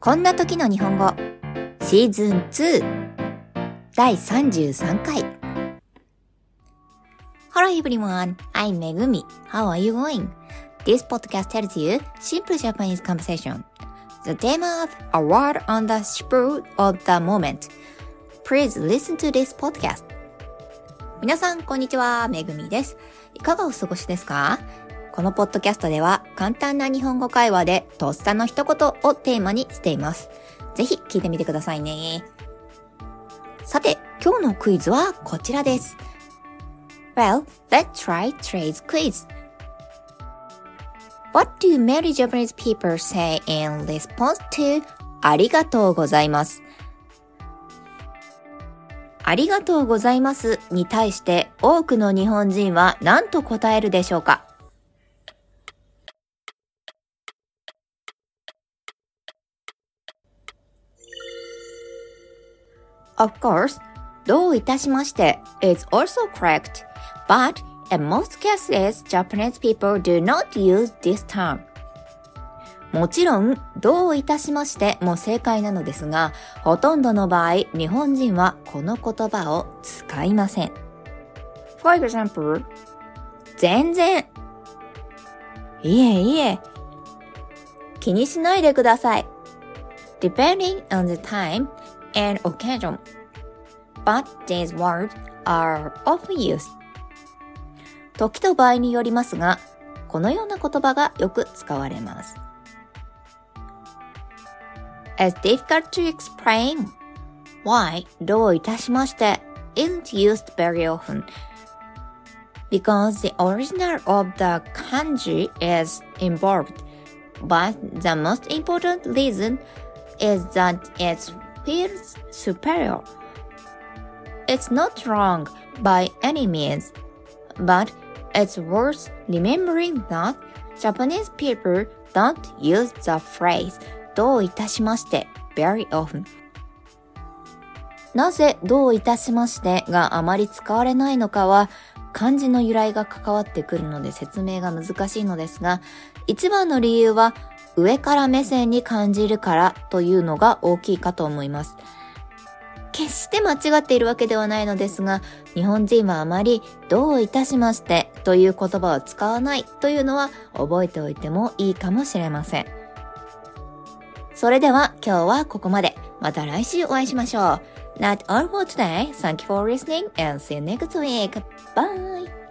こんな時の日本語シーズン2第33回 Hello everyone, I'm Megumi. How are you going? This podcast tells you simple Japanese conversation. The theme of a word on the spur of the moment. Please listen to this podcast. 皆さん、こんにちは。めぐみです。いかがお過ごしですかこのポッドキャストでは簡単な日本語会話でとっさの一言をテーマにしています。ぜひ聞いてみてくださいね。さて、今日のクイズはこちらです。Well, let's try today's quiz. What do many Japanese people say in response to ありがとうございますありがとうございますに対して多くの日本人は何と答えるでしょうか？Of course, どういたしまして is also correct, but in most cases, Japanese people do not use this term. もちろん、どういたしましても正解なのですが、ほとんどの場合、日本人はこの言葉を使いません。For example, 全然。いえいえ。気にしないでください。Depending on the time and occasion. But these words are often used. 時と場合によりますが、このような言葉がよく使われます。It's difficult to explain why どういたしまして isn't used very often because the original of the kanji is involved. But the most important reason is that it's feels superior. It's not wrong by any means, but it's worth remembering that Japanese people don't use the phrase どういたしまして very often. なぜどういたしましてがあまり使われないのかは漢字の由来が関わってくるので説明が難しいのですが、一番の理由は上から目線に感じるからというのが大きいかと思います。決して間違っているわけではないのですが、日本人はあまりどういたしましてという言葉を使わないというのは覚えておいてもいいかもしれません。それでは今日はここまで。また来週お会いしましょう。Not all for today. Thank you for listening and see you next week. Bye!